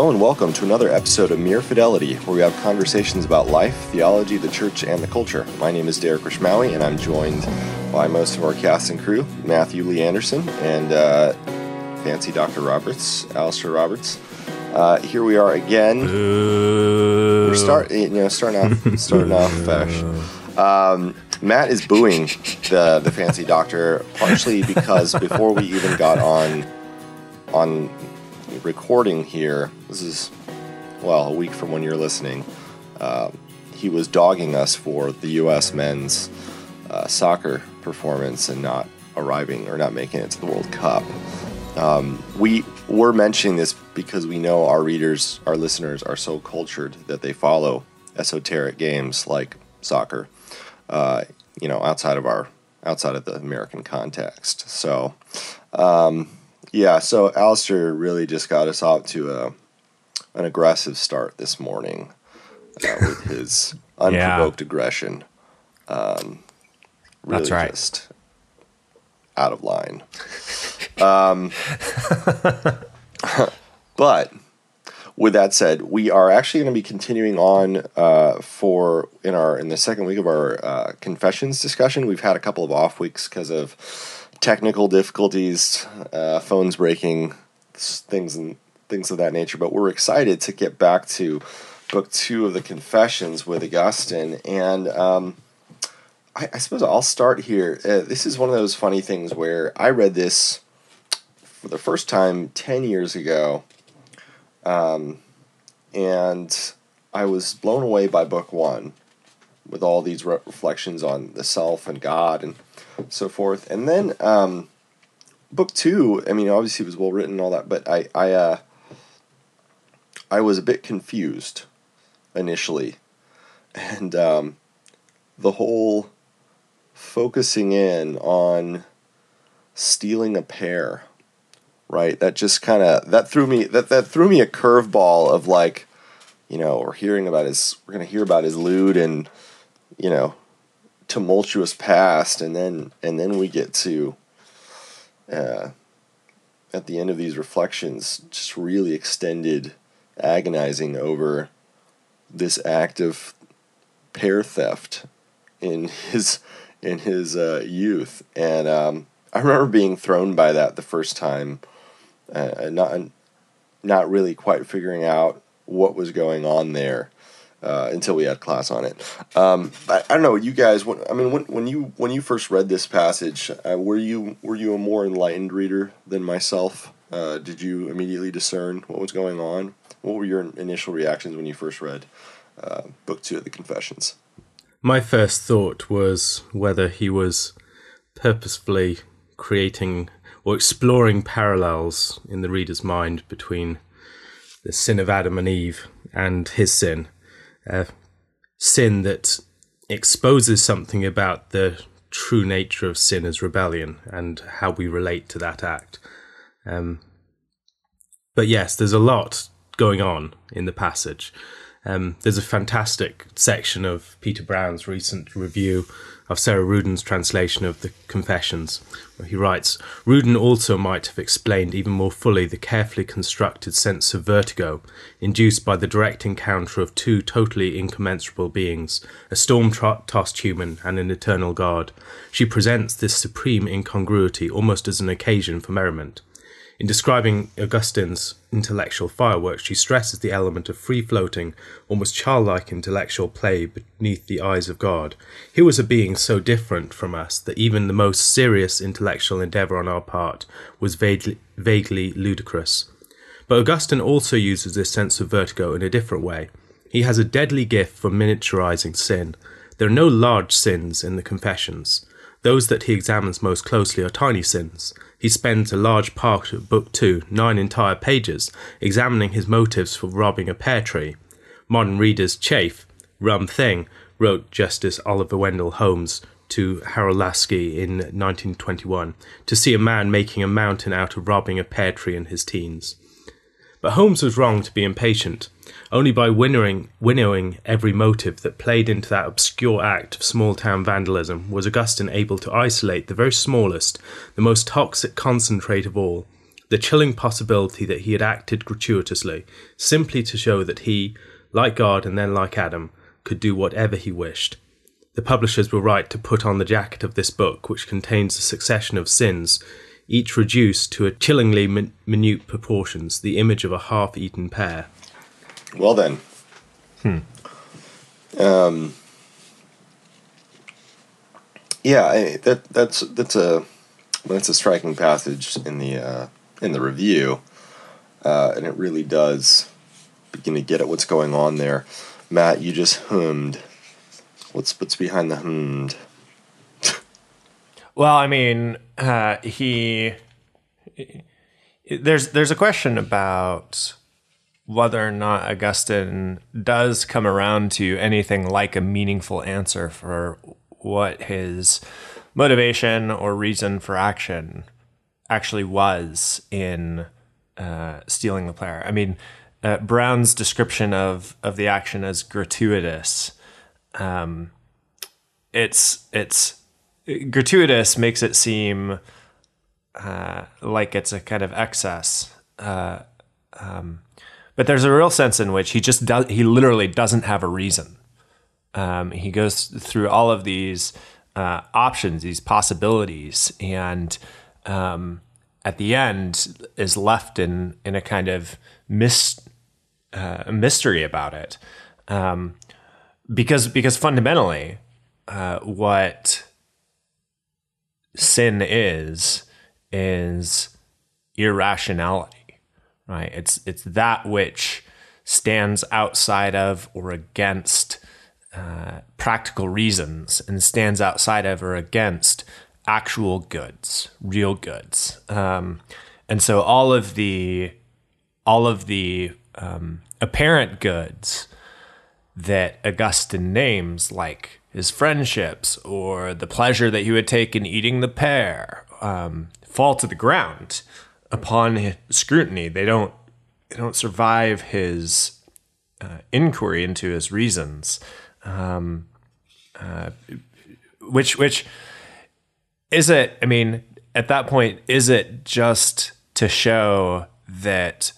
Hello and welcome to another episode of Mere Fidelity, where we have conversations about life, theology, the church, and the culture. My name is Derek Rishmawi, and I'm joined by most of our cast and crew Matthew Lee Anderson and uh, fancy Dr. Roberts, Alastair Roberts. Uh, here we are again. We're start, you know, starting off, starting off fresh. Um, Matt is booing the the fancy doctor partially because before we even got on on recording here, this is well a week from when you're listening. Uh, he was dogging us for the U.S. men's uh, soccer performance and not arriving or not making it to the World Cup. Um, we were mentioning this because we know our readers, our listeners, are so cultured that they follow esoteric games like soccer. Uh, you know, outside of our outside of the American context. So, um, yeah, so Alastair really just got us off to a an aggressive start this morning uh, with his unprovoked yeah. aggression. Um, really That's right. Just out of line. um, but with that said, we are actually going to be continuing on uh, for in our in the second week of our uh, confessions discussion. We've had a couple of off weeks because of technical difficulties, uh, phones breaking, things and things of that nature. But we're excited to get back to book two of the Confessions with Augustine, and um, I, I, suppose I'll start here. Uh, this is one of those funny things where I read this for the first time ten years ago um, and I was blown away by book one with all these re- reflections on the self and God and so forth. And then um, book two, I mean, obviously it was well written and all that, but I, I, uh, I was a bit confused initially. And um, the whole focusing in on stealing a pear right? That just kind of that threw me that that threw me a curveball of like, you know, we're hearing about his we're gonna hear about his lewd and you know tumultuous past, and then and then we get to uh, at the end of these reflections, just really extended agonizing over this act of pear theft in his in his uh, youth, and um, I remember being thrown by that the first time uh, not not really quite figuring out what was going on there uh, until we had class on it. Um, I, I, don't know, you guys. When, I mean, when, when you when you first read this passage, uh, were you were you a more enlightened reader than myself? Uh, did you immediately discern what was going on? What were your initial reactions when you first read uh, book two of the Confessions? My first thought was whether he was purposefully creating or exploring parallels in the reader's mind between the sin of Adam and Eve and his sin. Uh, sin that exposes something about the true nature of sin as rebellion and how we relate to that act. Um, but yes, there's a lot going on in the passage. Um, there's a fantastic section of Peter Brown's recent review of Sarah Ruden's translation of the Confessions, where he writes Ruden also might have explained even more fully the carefully constructed sense of vertigo induced by the direct encounter of two totally incommensurable beings, a storm tossed human and an eternal God. She presents this supreme incongruity almost as an occasion for merriment. In describing Augustine's intellectual fireworks, she stresses the element of free floating, almost childlike intellectual play beneath the eyes of God. He was a being so different from us that even the most serious intellectual endeavour on our part was vaguely, vaguely ludicrous. But Augustine also uses this sense of vertigo in a different way. He has a deadly gift for miniaturizing sin. There are no large sins in the Confessions. Those that he examines most closely are tiny sins. He spends a large part of Book 2, nine entire pages, examining his motives for robbing a pear tree. Modern readers chafe. Rum thing, wrote Justice Oliver Wendell Holmes to Harold Laski in 1921, to see a man making a mountain out of robbing a pear tree in his teens. But Holmes was wrong to be impatient. Only by winnowing, winnowing every motive that played into that obscure act of small town vandalism was Augustine able to isolate the very smallest, the most toxic concentrate of all the chilling possibility that he had acted gratuitously, simply to show that he, like God and then like Adam, could do whatever he wished. The publishers were right to put on the jacket of this book, which contains a succession of sins, each reduced to a chillingly min- minute proportions, the image of a half eaten pear. Well, then. Hmm. Um, yeah, I, that that's that's a that's a striking passage in the uh, in the review, uh, and it really does begin to get at what's going on there. Matt, you just hummed. What's what's behind the hummed? Well, I mean, uh, he there's there's a question about whether or not Augustine does come around to anything like a meaningful answer for what his motivation or reason for action actually was in uh, stealing the player. I mean, uh, Brown's description of of the action as gratuitous. Um, it's it's gratuitous makes it seem uh, like it's a kind of excess. Uh, um, but there's a real sense in which he just does he literally doesn't have a reason. Um, he goes through all of these uh, options, these possibilities, and um, at the end is left in in a kind of mis, uh, mystery about it, um, because because fundamentally, uh, what sin is is irrationality, right? It's it's that which stands outside of or against uh, practical reasons and stands outside of or against actual goods, real goods. Um, and so all of the all of the um, apparent goods that Augustine names, like his friendships or the pleasure that he would take in eating the pear, um, fall to the ground upon scrutiny. They don't they don't survive his uh, inquiry into his reasons um, uh, which which is it? I mean, at that point, is it just to show that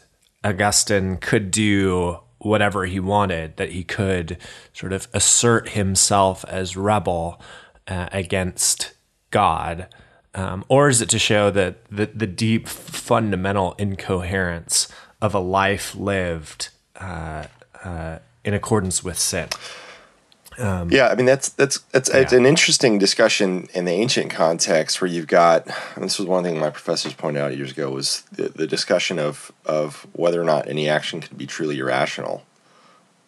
Augustine could do whatever he wanted, that he could sort of assert himself as rebel uh, against God? Um, or is it to show that the, the deep fundamental incoherence of a life lived uh, uh, in accordance with sin? Um, yeah, I mean that's that's that's yeah. it's an interesting discussion in the ancient context where you've got. this was one thing my professors pointed out years ago was the, the discussion of of whether or not any action could be truly irrational,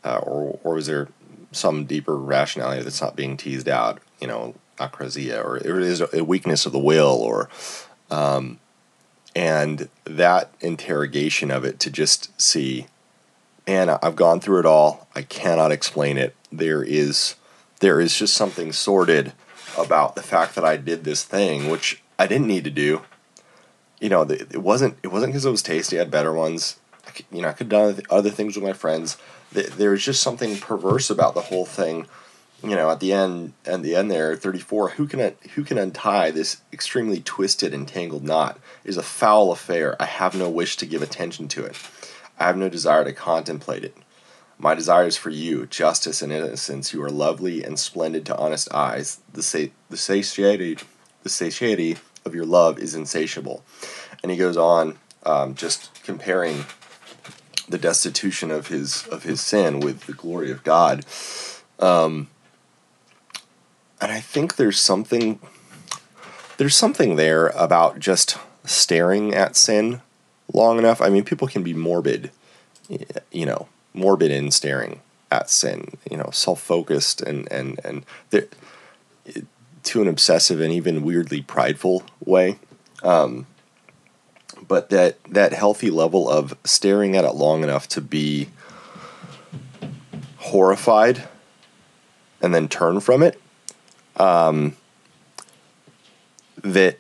uh, or or was there some deeper rationality that's not being teased out? You know, akrasia, or it is a weakness of the will, or um, and that interrogation of it to just see, man, I've gone through it all. I cannot explain it there is there is just something sordid about the fact that I did this thing, which I didn't need to do. You know, it wasn't it wasn't because it was tasty. I had better ones. you know, I could have done other things with my friends. There's just something perverse about the whole thing. You know, at the end, at the end there, 34. Who can who can untie this extremely twisted and tangled knot? It is a foul affair. I have no wish to give attention to it. I have no desire to contemplate it. My desire is for you, justice and innocence, you are lovely and splendid to honest eyes. The, sa- the satiety, the satiety of your love is insatiable. And he goes on, um, just comparing the destitution of his of his sin with the glory of God. Um, and I think there's something there's something there about just staring at sin long enough. I mean, people can be morbid, you know, morbid in staring at sin, you know, self-focused and and and to an obsessive and even weirdly prideful way. Um, but that that healthy level of staring at it long enough to be horrified and then turn from it um, that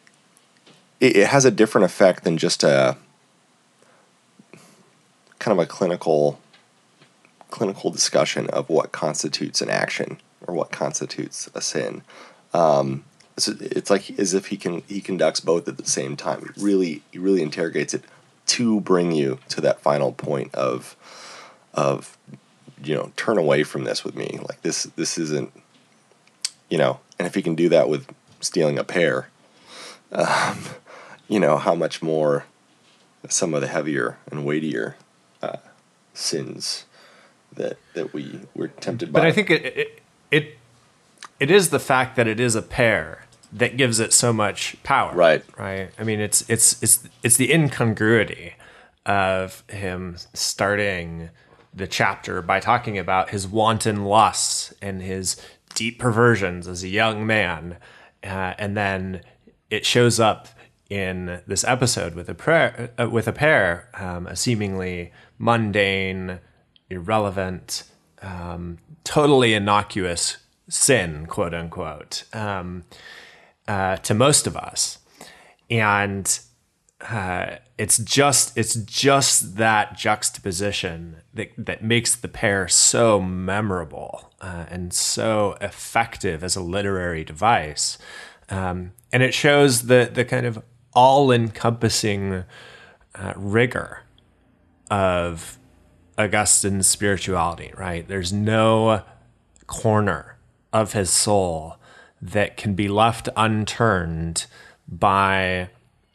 it, it has a different effect than just a kind of a clinical clinical discussion of what constitutes an action or what constitutes a sin. Um, it's, it's like as if he can he conducts both at the same time. He really he really interrogates it to bring you to that final point of of you know turn away from this with me like this this isn't you know and if he can do that with stealing a pear um, you know how much more some of the heavier and weightier uh, sins that that we were tempted by But I think it, it it it is the fact that it is a pear that gives it so much power. Right. Right. I mean, it's it's it's it's the incongruity of him starting the chapter by talking about his wanton lusts and his deep perversions as a young man, uh, and then it shows up in this episode with a prayer uh, with a pear, um, a seemingly mundane, irrelevant, um, totally innocuous sin, quote unquote, um, uh, to most of us, and uh, it's just it's just that juxtaposition that that makes the pear so memorable uh, and so effective as a literary device, um, and it shows the the kind of all encompassing uh, rigor of Augustine's spirituality. Right, there's no corner of his soul that can be left unturned by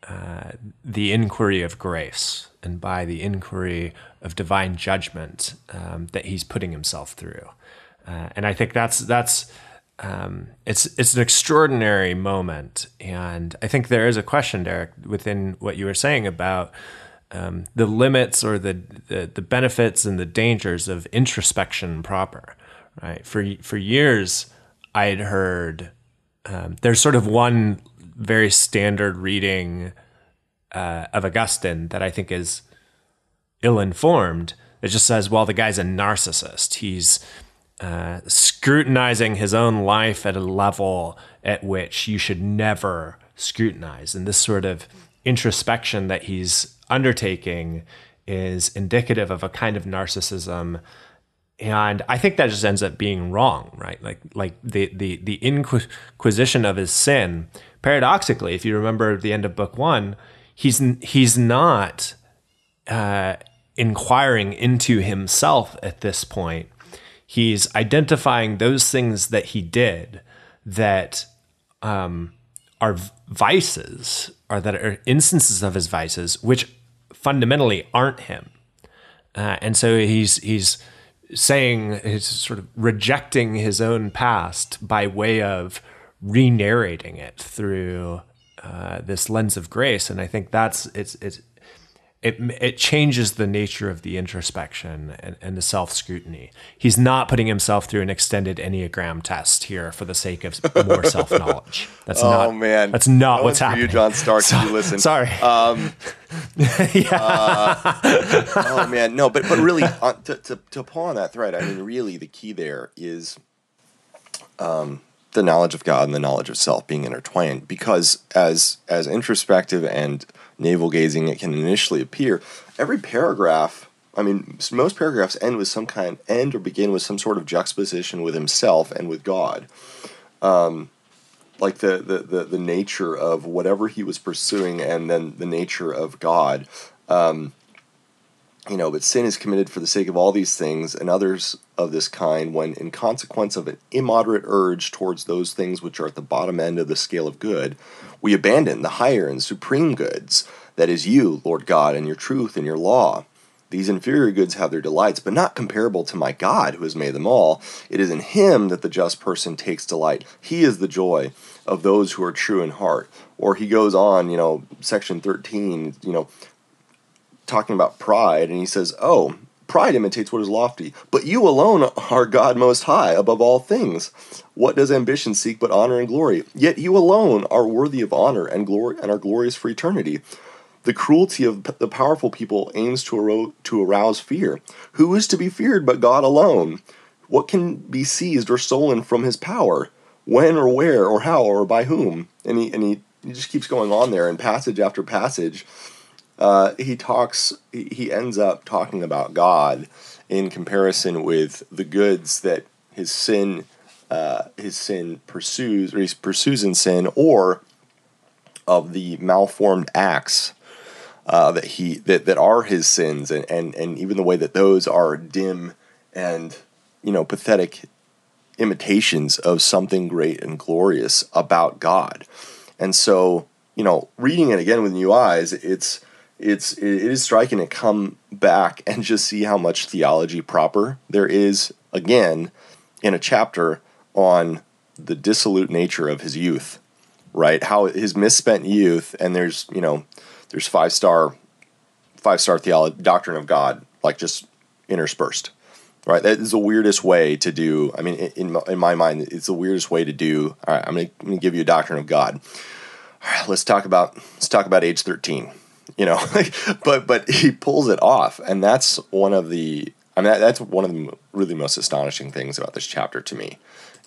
uh, the inquiry of grace and by the inquiry of divine judgment um, that he's putting himself through. Uh, and I think that's that's um, it's it's an extraordinary moment, and I think there is a question, Derek, within what you were saying about um, the limits or the, the the benefits and the dangers of introspection proper. Right for for years, I had heard um, there's sort of one very standard reading uh, of Augustine that I think is ill informed. It just says, well, the guy's a narcissist. He's uh, scrutinizing his own life at a level at which you should never scrutinize. And this sort of introspection that he's undertaking is indicative of a kind of narcissism and I think that just ends up being wrong, right? Like like the the the inquisition of his sin. Paradoxically, if you remember the end of book one, he's he's not uh, inquiring into himself at this point. He's identifying those things that he did that um, are vices, or that are instances of his vices, which fundamentally aren't him. Uh, and so he's he's saying he's sort of rejecting his own past by way of re-narrating it through uh, this lens of grace, and I think that's it's it's it it changes the nature of the introspection and, and the self scrutiny. He's not putting himself through an extended enneagram test here for the sake of more self knowledge. That's oh not man, That's not That what's happening. You, John Stark, so, you listen. Sorry. Um, uh, oh man, no, but but really, uh, to, to to pull on that thread, I mean, really, the key there is, um, the knowledge of God and the knowledge of self being intertwined. Because as as introspective and navel gazing it can initially appear, every paragraph. I mean, most paragraphs end with some kind, end or begin with some sort of juxtaposition with himself and with God. Um, like the, the, the, the nature of whatever he was pursuing and then the nature of God. Um, you know, but sin is committed for the sake of all these things and others of this kind when, in consequence of an immoderate urge towards those things which are at the bottom end of the scale of good, we abandon the higher and supreme goods, that is you, Lord God, and your truth and your law. These inferior goods have their delights, but not comparable to my God who has made them all. It is in him that the just person takes delight. He is the joy of those who are true in heart. Or he goes on, you know, section 13, you know, talking about pride, and he says, Oh, pride imitates what is lofty, but you alone are God most high above all things. What does ambition seek but honor and glory? Yet you alone are worthy of honor and glory and are glorious for eternity. The cruelty of the powerful people aims to, aro- to arouse fear. Who is to be feared but God alone? What can be seized or stolen from his power? When or where or how or by whom? And he, and he, he just keeps going on there in passage after passage. Uh, he talks, he, ends up talking about God in comparison with the goods that his sin, uh, his sin pursues, or he pursues in sin, or of the malformed acts uh, that he that, that are his sins and, and and even the way that those are dim and you know pathetic imitations of something great and glorious about God. And so, you know, reading it again with new eyes, it's it's it is striking to come back and just see how much theology proper there is again in a chapter on the dissolute nature of his youth, right? How his misspent youth and there's, you know, there's five star five star theology doctrine of God like just interspersed right? That is the weirdest way to do. I mean, in in my mind, it's the weirdest way to do. All right, I'm I'm gonna give you a doctrine of God. All right, let's talk about let's talk about age 13. You know, but but he pulls it off, and that's one of the. I mean, that, that's one of the really most astonishing things about this chapter to me,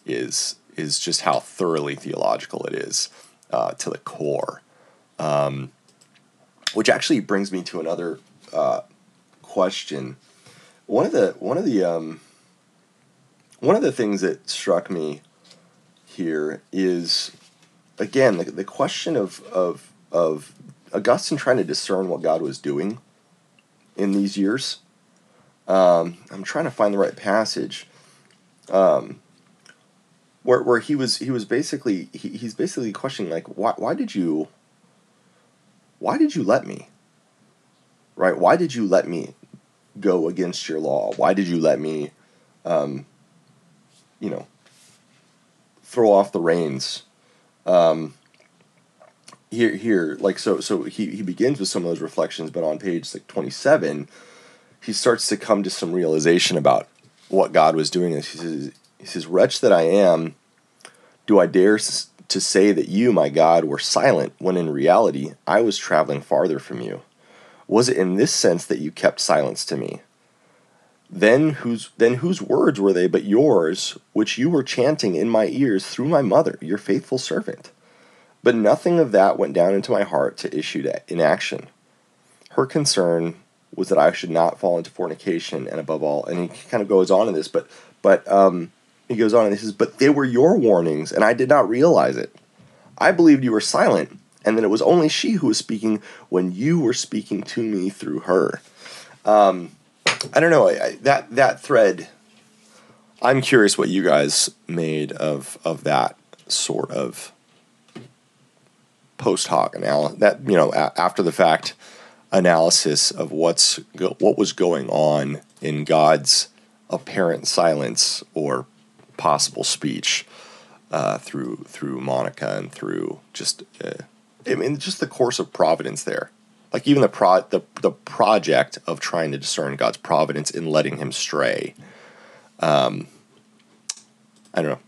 is is just how thoroughly theological it is uh, to the core. Um, which actually brings me to another uh, question one of the one of the um, one of the things that struck me here is again the, the question of of of Augustine trying to discern what God was doing in these years. Um, I'm trying to find the right passage. Um, where, where he was he was basically he, he's basically questioning like why why did you why did you let me right why did you let me go against your law? Why did you let me, um, you know, throw off the reins? Um, here, here, like so, so he he begins with some of those reflections, but on page like twenty seven, he starts to come to some realization about what God was doing. And He says, he says, "Wretch that I am, do I dare to say that you, my God, were silent when in reality I was traveling farther from you?" Was it in this sense that you kept silence to me? Then whose then whose words were they but yours, which you were chanting in my ears through my mother, your faithful servant? But nothing of that went down into my heart to issue in action. Her concern was that I should not fall into fornication, and above all, and he kind of goes on in this, but but um, he goes on and he says, "But they were your warnings, and I did not realize it. I believed you were silent, and that it was only she who was speaking when you were speaking to me through her. Um, I don't know I, that that thread. I'm curious what you guys made of of that sort of post hoc analysis. That you know a- after the fact analysis of what's go- what was going on in God's apparent silence or possible speech uh, through through Monica and through just uh, I mean, just the course of providence there. Like even the pro the the project of trying to discern God's providence in letting him stray. Um, I don't know.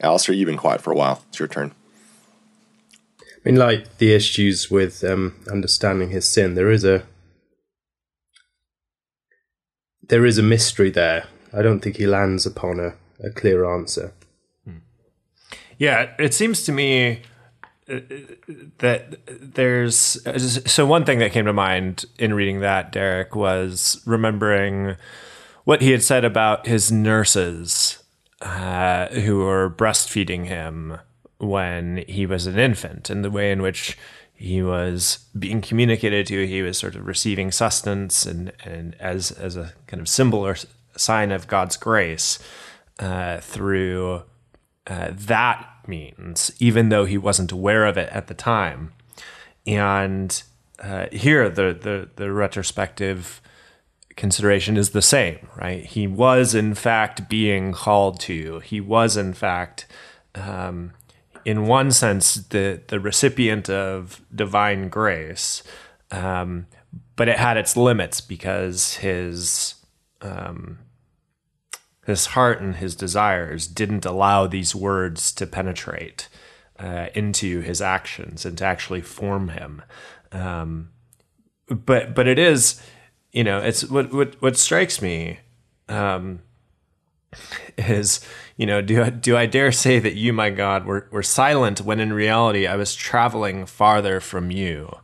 Alastair, you've been quiet for a while. It's your turn. I mean, like the issues with um, understanding his sin, there is a there is a mystery there. I don't think he lands upon a, a clear answer. Yeah, it seems to me that there's so one thing that came to mind in reading that Derek was remembering what he had said about his nurses uh, who were breastfeeding him when he was an infant and the way in which he was being communicated to he was sort of receiving sustenance and, and as as a kind of symbol or sign of God's grace uh, through uh, that means, even though he wasn't aware of it at the time. And uh, here, the, the the retrospective consideration is the same, right? He was in fact being called to. He was in fact, um, in one sense, the the recipient of divine grace, um, but it had its limits because his um, his heart and his desires didn't allow these words to penetrate uh, into his actions and to actually form him. Um, but but it is, you know, it's what what what strikes me um, is, you know, do I, do I dare say that you, my God, were were silent when in reality I was traveling farther from you.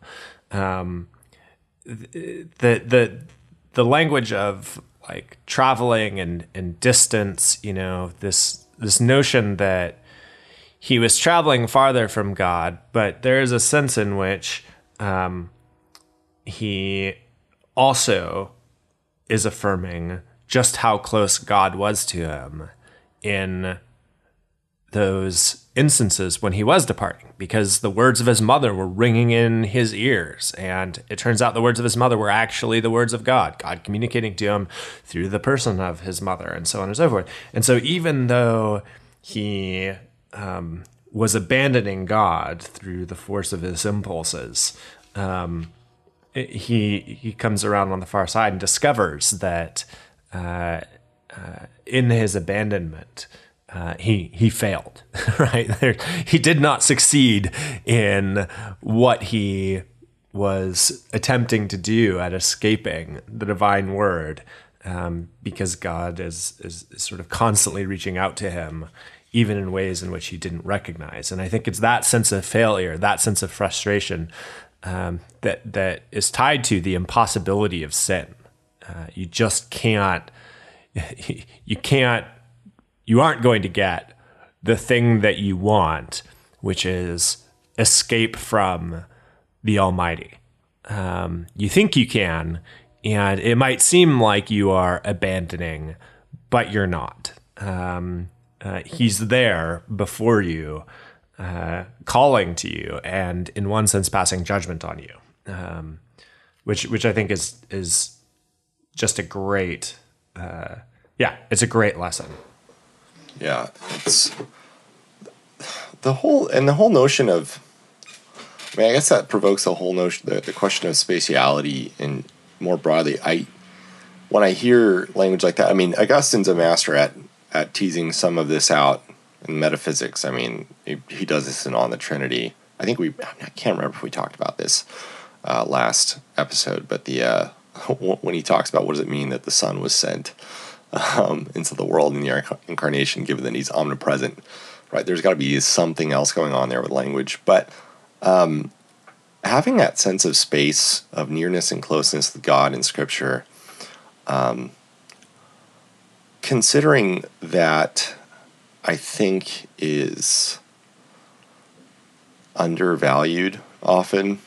Um, the the the language of like traveling and, and distance, you know, this this notion that he was traveling farther from God, but there is a sense in which um, he also is affirming just how close God was to him in those instances when he was departing because the words of his mother were ringing in his ears. And it turns out the words of his mother were actually the words of God God communicating to him through the person of his mother and so on and so forth. And so even though he um, was abandoning God through the force of his impulses um, he he comes around on the far side and discovers that uh, uh, in his abandonment uh, he he failed, right? He did not succeed in what he was attempting to do at escaping the divine word, um, because God is, is is sort of constantly reaching out to him, even in ways in which he didn't recognize. And I think it's that sense of failure, that sense of frustration, um, that that is tied to the impossibility of sin. Uh, you just can't. You can't you aren't going to get the thing that you want, which is escape from the Almighty. Um, you think you can, and it might seem like you are abandoning, but you're not. Um, uh, he's there before you, uh, calling to you, and in one sense, passing judgment on you, um, which which I think is is just a great, uh, yeah, it's a great lesson. Yeah, it's the whole and the whole notion of. I mean, I guess that provokes the whole notion, the, the question of spatiality, and more broadly, I when I hear language like that, I mean, Augustine's a master at at teasing some of this out in metaphysics. I mean, he, he does this in On the Trinity. I think we, I can't remember if we talked about this uh, last episode, but the uh, when he talks about what does it mean that the Son was sent um, into the world in the incarnation, given that he's omnipresent, right? There's got to be something else going on there with language. But um, having that sense of space, of nearness and closeness with God in Scripture, um, considering that, I think is undervalued often.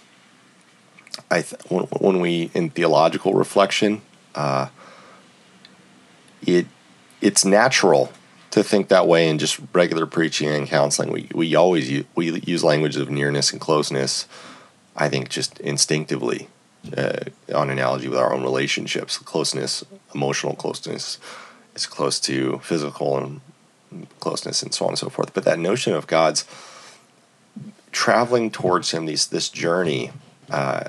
I th- when, we in theological reflection. Uh, it it's natural to think that way in just regular preaching and counseling. We we always use, we use language of nearness and closeness. I think just instinctively, uh, on analogy with our own relationships, closeness, emotional closeness, is close to physical and closeness and so on and so forth. But that notion of God's traveling towards Him, these this journey. Uh,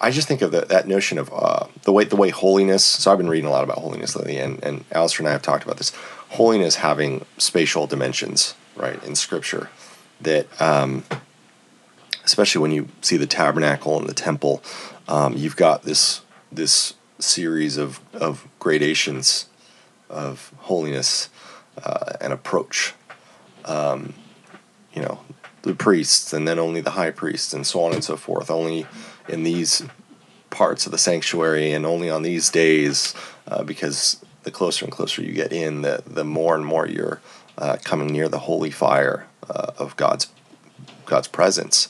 I just think of the, that notion of uh, the way the way holiness. So I've been reading a lot about holiness lately, and and Alastair and I have talked about this. Holiness having spatial dimensions, right, in Scripture. That um, especially when you see the tabernacle and the temple, um, you've got this this series of of gradations of holiness uh, and approach. Um, you know, the priests, and then only the high priests, and so on and so forth. Only in these parts of the sanctuary and only on these days uh, because the closer and closer you get in, the, the more and more you're uh, coming near the holy fire uh, of God's God's presence.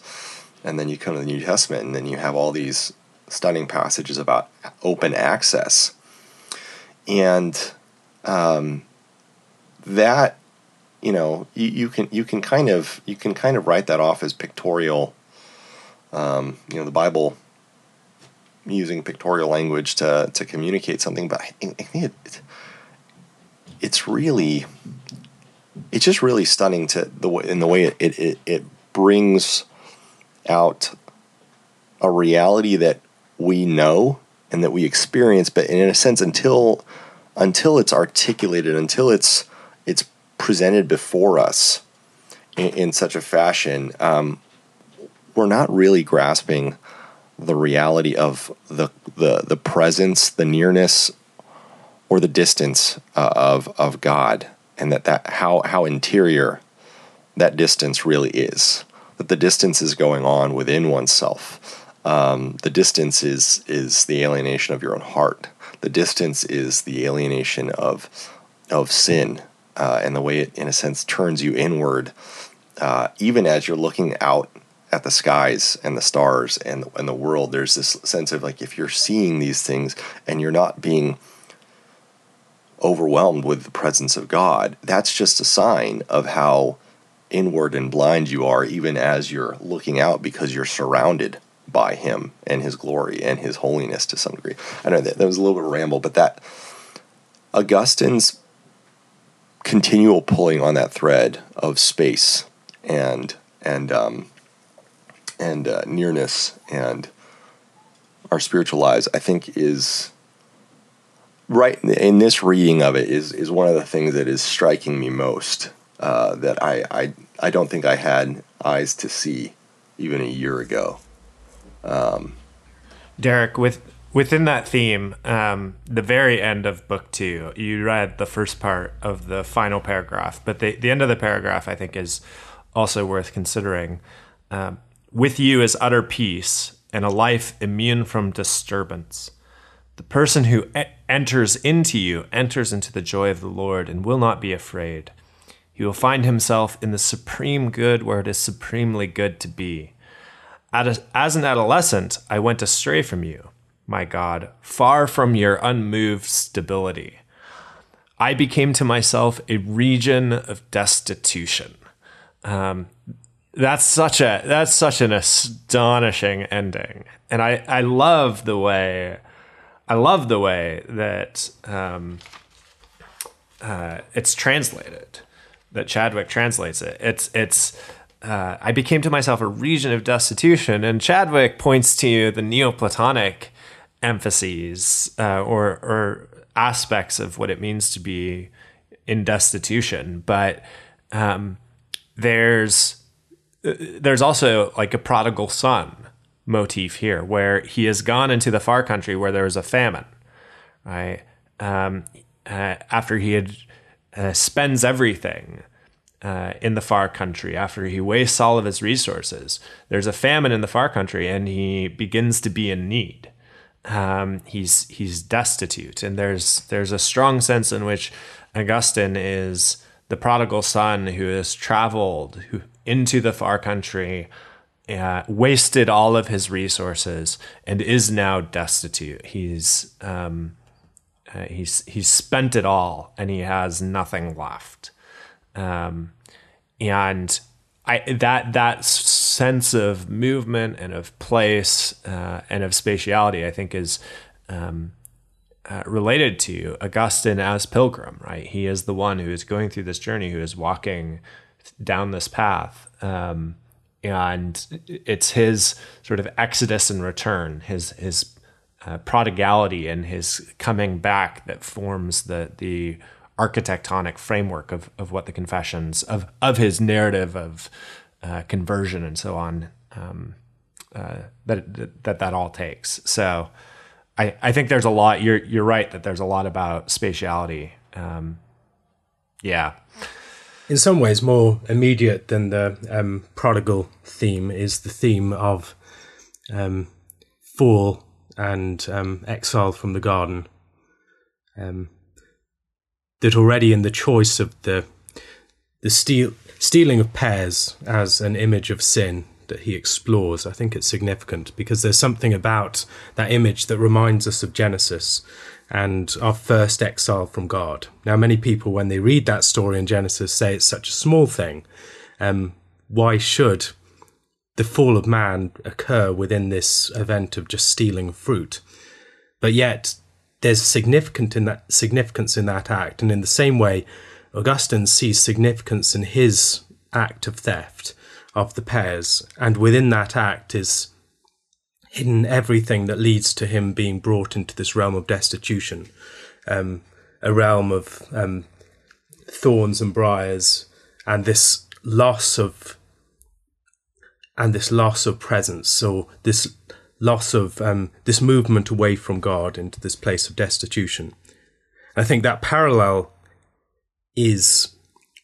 And then you come to the New Testament, and then you have all these stunning passages about open access, and um, that you know you, you can you can kind of you can kind of write that off as pictorial um, you know, the Bible using pictorial language to, to communicate something, but I think, I think it, it's really, it's just really stunning to the way, in the way it, it, it, brings out a reality that we know and that we experience, but in a sense, until, until it's articulated, until it's, it's presented before us in, in such a fashion, um, we're not really grasping the reality of the the the presence, the nearness, or the distance uh, of of God, and that that how how interior that distance really is. That the distance is going on within oneself. Um, the distance is is the alienation of your own heart. The distance is the alienation of of sin, uh, and the way it, in a sense, turns you inward, uh, even as you're looking out at the skies and the stars and and the world, there's this sense of like if you're seeing these things and you're not being overwhelmed with the presence of God, that's just a sign of how inward and blind you are, even as you're looking out because you're surrounded by Him and His glory and His holiness to some degree. I know that, that was a little bit of ramble, but that Augustine's continual pulling on that thread of space and and um, and uh, nearness and our spiritual lives, I think, is right in this reading of it is is one of the things that is striking me most. Uh, that I, I I don't think I had eyes to see even a year ago. Um, Derek, with within that theme, um, the very end of book two, you read the first part of the final paragraph, but the the end of the paragraph I think is also worth considering. Um, with you is utter peace and a life immune from disturbance. The person who e- enters into you enters into the joy of the Lord and will not be afraid. He will find himself in the supreme good where it is supremely good to be. As an adolescent, I went astray from you, my God, far from your unmoved stability. I became to myself a region of destitution. Um, that's such a that's such an astonishing ending, and I I love the way I love the way that um, uh, it's translated. That Chadwick translates it. It's it's. Uh, I became to myself a region of destitution, and Chadwick points to the Neoplatonic emphases uh, or or aspects of what it means to be in destitution. But um, there's there's also like a prodigal son motif here, where he has gone into the far country where there was a famine, right? Um, uh, after he had uh, spends everything uh, in the far country, after he wastes all of his resources, there's a famine in the far country, and he begins to be in need. Um, he's he's destitute, and there's there's a strong sense in which Augustine is the prodigal son who has traveled who, into the far country uh, wasted all of his resources and is now destitute. He's um, uh, he's he's spent it all and he has nothing left. Um, and I that that sense of movement and of place uh, and of spatiality, I think, is um, uh, related to Augustine as pilgrim. Right, he is the one who is going through this journey, who is walking down this path. Um, and it's his sort of exodus and return, his his uh, prodigality and his coming back that forms the the architectonic framework of, of what the confessions of of his narrative of uh, conversion and so on um, uh, that, that that all takes. So I, I think there's a lot. You're you're right that there's a lot about spatiality. Um, yeah in some ways more immediate than the um, prodigal theme is the theme of um, fall and um, exile from the garden. Um, that already in the choice of the the steal, stealing of pears as an image of sin that he explores, I think it's significant because there's something about that image that reminds us of Genesis and our first exile from God. Now, many people, when they read that story in Genesis, say it's such a small thing. Um, why should the fall of man occur within this event of just stealing fruit? But yet, there's significant in that significance in that act, and in the same way, Augustine sees significance in his act of theft of the pears, and within that act is hidden everything that leads to him being brought into this realm of destitution, um, a realm of um, thorns and briars, and this loss of and this loss of presence, or this loss of um, this movement away from God into this place of destitution. I think that parallel is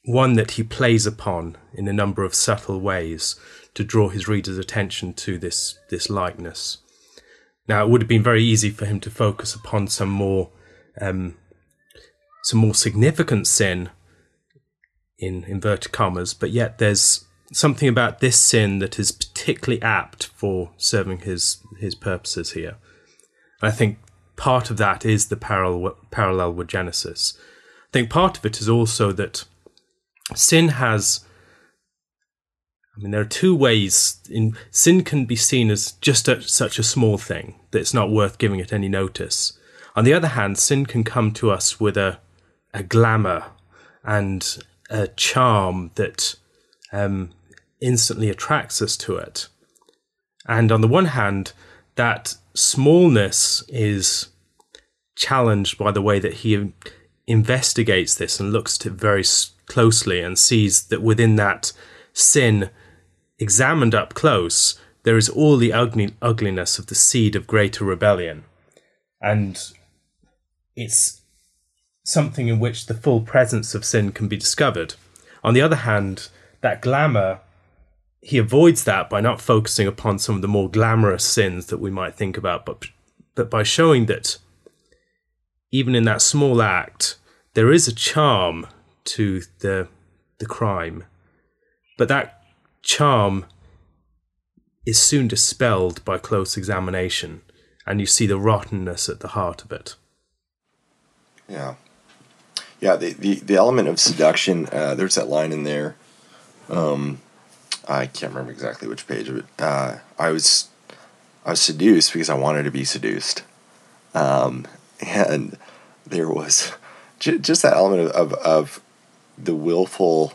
one that he plays upon in a number of subtle ways to draw his reader's attention to this this likeness. Now, it would have been very easy for him to focus upon some more um, some more significant sin in inverted commas, but yet there's something about this sin that is particularly apt for serving his his purposes here. And I think part of that is the parallel parallel with Genesis. I think part of it is also that sin has. I mean, there are two ways. In sin can be seen as just a, such a small thing that it's not worth giving it any notice. On the other hand, sin can come to us with a a glamour and a charm that um, instantly attracts us to it. And on the one hand, that smallness is challenged by the way that he investigates this and looks at it very closely and sees that within that sin, examined up close, there is all the ugly, ugliness of the seed of greater rebellion. And it's something in which the full presence of sin can be discovered. On the other hand, that glamour, he avoids that by not focusing upon some of the more glamorous sins that we might think about, but but by showing that even in that small act, there is a charm to the the crime, but that charm is soon dispelled by close examination, and you see the rottenness at the heart of it. Yeah. Yeah, the, the, the element of seduction, uh, there's that line in there. Um, I can't remember exactly which page of it. Uh, I was I was seduced because I wanted to be seduced, um, and there was just that element of, of, of the willful,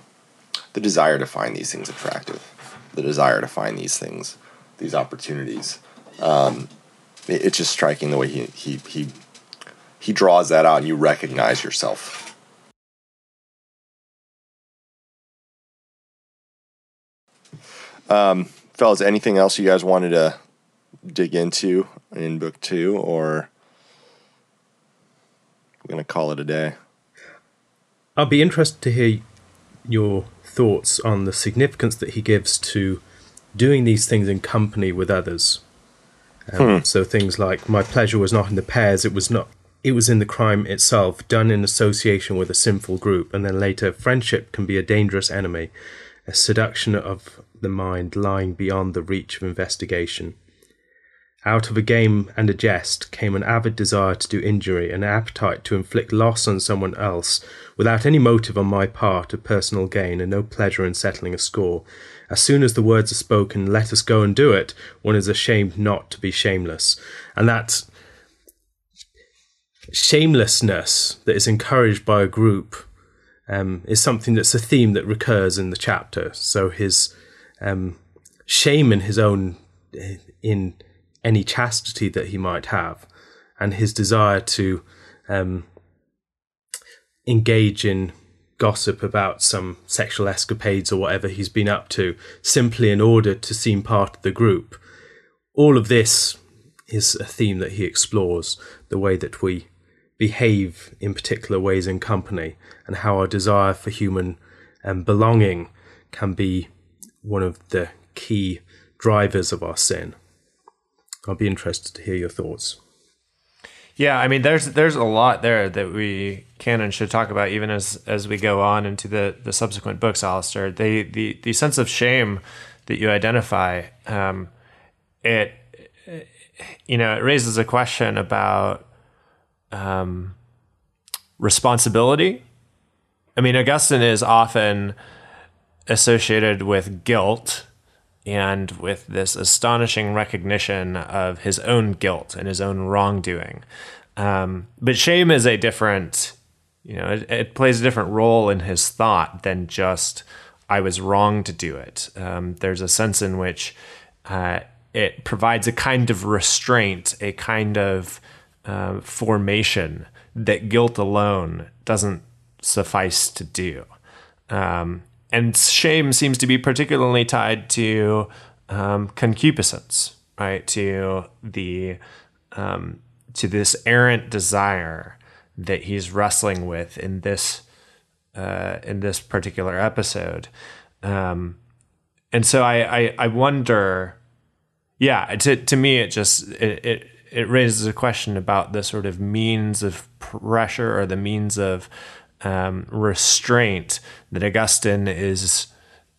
the desire to find these things attractive, the desire to find these things, these opportunities. Um, it, it's just striking the way he he he he draws that out, and you recognize yourself Um, fellas, anything else you guys wanted to dig into in book two, or we're gonna call it a day? I'll be interested to hear your thoughts on the significance that he gives to doing these things in company with others. Um, hmm. So things like my pleasure was not in the pears; it was not. It was in the crime itself, done in association with a sinful group, and then later, friendship can be a dangerous enemy, a seduction of the mind lying beyond the reach of investigation. Out of a game and a jest came an avid desire to do injury, an appetite to inflict loss on someone else, without any motive on my part of personal gain and no pleasure in settling a score. As soon as the words are spoken, let us go and do it, one is ashamed not to be shameless. And that shamelessness that is encouraged by a group um, is something that's a theme that recurs in the chapter. So his um, shame in his own in any chastity that he might have, and his desire to um, engage in gossip about some sexual escapades or whatever he's been up to, simply in order to seem part of the group. All of this is a theme that he explores the way that we behave in particular ways in company and how our desire for human um, belonging can be one of the key drivers of our sin. I'll be interested to hear your thoughts. Yeah, I mean, there's there's a lot there that we can and should talk about, even as as we go on into the the subsequent books. Alastair, the the the sense of shame that you identify, um, it you know, it raises a question about um, responsibility. I mean, Augustine is often associated with guilt and with this astonishing recognition of his own guilt and his own wrongdoing. Um, but shame is a different, you know, it, it, plays a different role in his thought than just, I was wrong to do it. Um, there's a sense in which uh, it provides a kind of restraint, a kind of uh, formation that guilt alone doesn't suffice to do. Um, and shame seems to be particularly tied to um, concupiscence, right? To the um, to this errant desire that he's wrestling with in this uh, in this particular episode, um, and so I, I, I wonder, yeah. To to me, it just it, it it raises a question about the sort of means of pressure or the means of um, restraint that Augustine is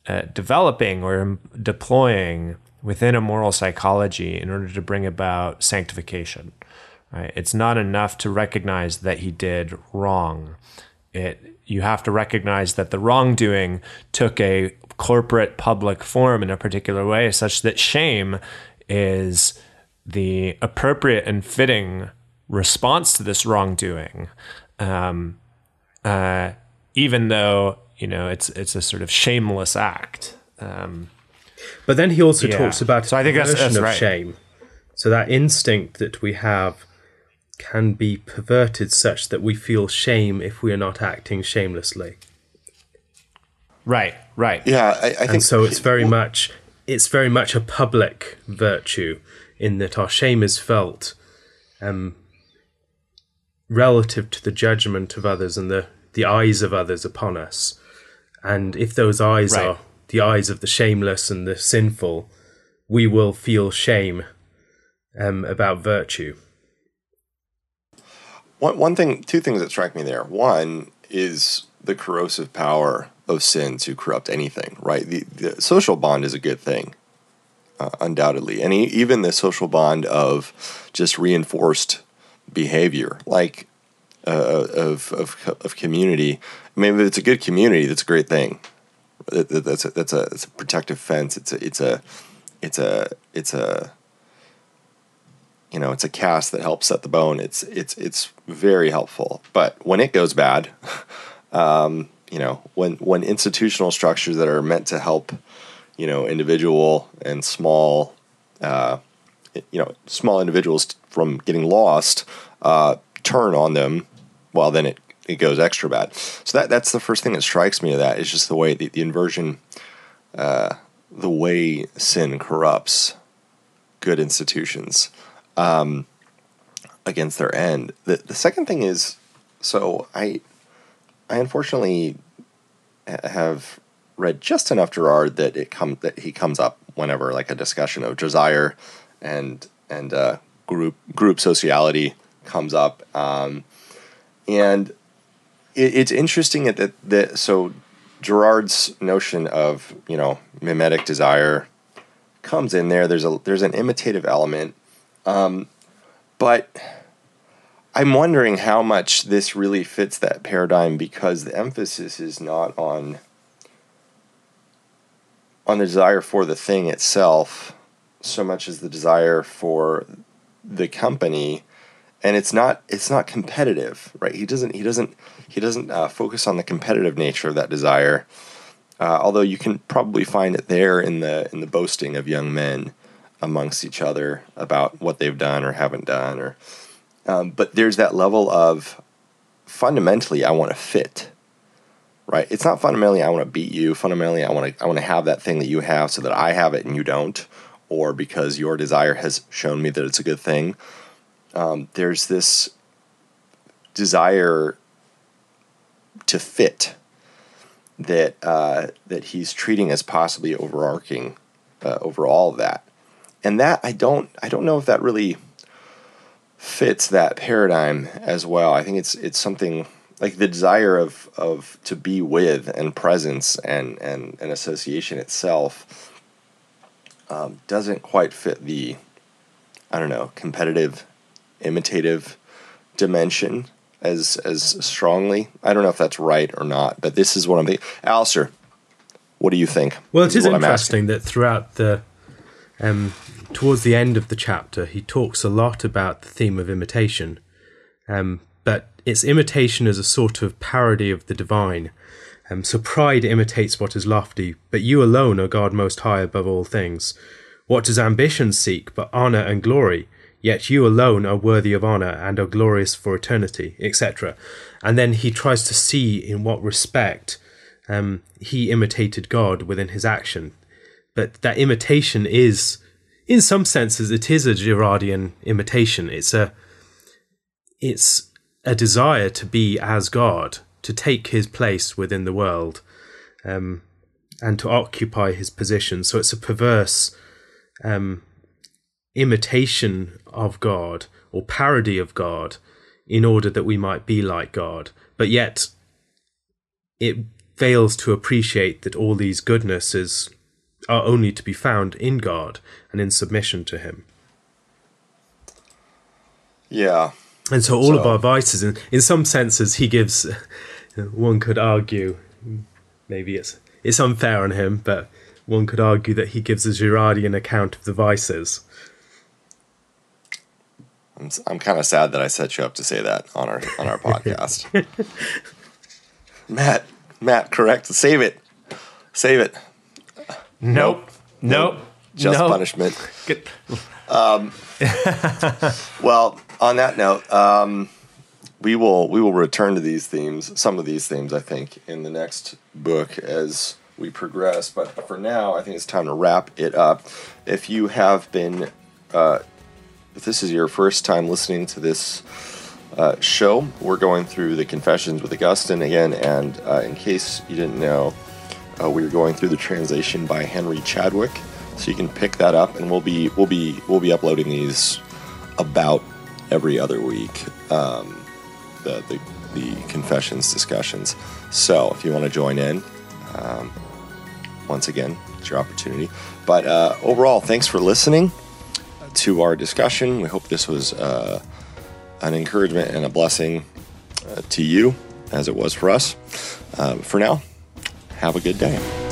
uh, developing or deploying within a moral psychology in order to bring about sanctification. Right? It's not enough to recognize that he did wrong. It you have to recognize that the wrongdoing took a corporate public form in a particular way, such that shame is the appropriate and fitting response to this wrongdoing. Um, uh, even though you know it's it's a sort of shameless act. Um, but then he also yeah. talks about so I think that's, that's of right. shame. So that instinct that we have can be perverted such that we feel shame if we are not acting shamelessly. Right, right. Yeah, I, I think and so. It's very much it's very much a public virtue in that our shame is felt um, relative to the judgment of others and the the eyes of others upon us. And if those eyes right. are the eyes of the shameless and the sinful, we will feel shame um, about virtue. One, one thing, two things that strike me there. One is the corrosive power of sin to corrupt anything, right? The, the social bond is a good thing, uh, undoubtedly. And even the social bond of just reinforced behavior, like uh, of, of, of community. I mean, if it's a good community, that's a great thing. That's a, that's a, it's a protective fence. It's a, it's a, it's a, it's a, you know, it's a cast that helps set the bone. It's, it's, it's very helpful. But when it goes bad, um, you know, when, when institutional structures that are meant to help, you know, individual and small, uh, you know, small individuals from getting lost, uh, turn on them, well, then it, it goes extra bad. So that that's the first thing that strikes me of that is just the way the, the inversion, uh, the way sin corrupts good institutions um, against their end. The the second thing is, so I, I unfortunately have read just enough Girard that it come that he comes up whenever like a discussion of desire and and uh, group group sociality comes up. Um, and it, it's interesting that that so Girard's notion of you know mimetic desire comes in there. There's a there's an imitative element, um, but I'm wondering how much this really fits that paradigm because the emphasis is not on on the desire for the thing itself so much as the desire for the company and it's not it's not competitive right? He doesn't he doesn't he doesn't uh, focus on the competitive nature of that desire uh, although you can probably find it there in the in the boasting of young men amongst each other about what they've done or haven't done or um, but there's that level of fundamentally i want to fit right? It's not fundamentally i want to beat you. Fundamentally i want to i want to have that thing that you have so that i have it and you don't or because your desire has shown me that it's a good thing um, there's this desire to fit that uh, that he's treating as possibly overarching uh, over all of that, and that I don't I don't know if that really fits that paradigm as well. I think it's it's something like the desire of of to be with and presence and and, and association itself um, doesn't quite fit the I don't know competitive imitative dimension as as strongly. I don't know if that's right or not, but this is what I'm thinking. Alastair, what do you think? Well, it is interesting that throughout the um, towards the end of the chapter, he talks a lot about the theme of imitation, um, but it's imitation as a sort of parody of the divine. Um, so pride imitates what is lofty, but you alone are God most high above all things. What does ambition seek but honour and glory? Yet you alone are worthy of honour and are glorious for eternity, etc. And then he tries to see in what respect um, he imitated God within his action. But that imitation is, in some senses, it is a Girardian imitation. It's a, it's a desire to be as God, to take his place within the world, um, and to occupy his position. So it's a perverse um, imitation of God or parody of God in order that we might be like God. But yet, it fails to appreciate that all these goodnesses are only to be found in God and in submission to Him. Yeah. And so all of our vices, in, in some senses, he gives. One could argue, maybe it's it's unfair on him, but one could argue that he gives a Girardian account of the vices. I'm, s- I'm kind of sad that I set you up to say that on our on our podcast. Matt, Matt, correct. Save it. Save it. Nope. Nope. Just nope. punishment. Good. Well, on that note, um, we will we will return to these themes, some of these themes, I think, in the next book as we progress. But for now, I think it's time to wrap it up. If you have been, uh, if this is your first time listening to this uh, show, we're going through the Confessions with Augustine again, and uh, in case you didn't know, uh, we are going through the translation by Henry Chadwick, so you can pick that up, and we'll be we'll be we'll be uploading these about every other week. Um, the, the the confessions discussions. So if you want to join in, um, once again, it's your opportunity. But uh, overall, thanks for listening to our discussion. We hope this was uh, an encouragement and a blessing uh, to you, as it was for us. Um, for now, have a good day.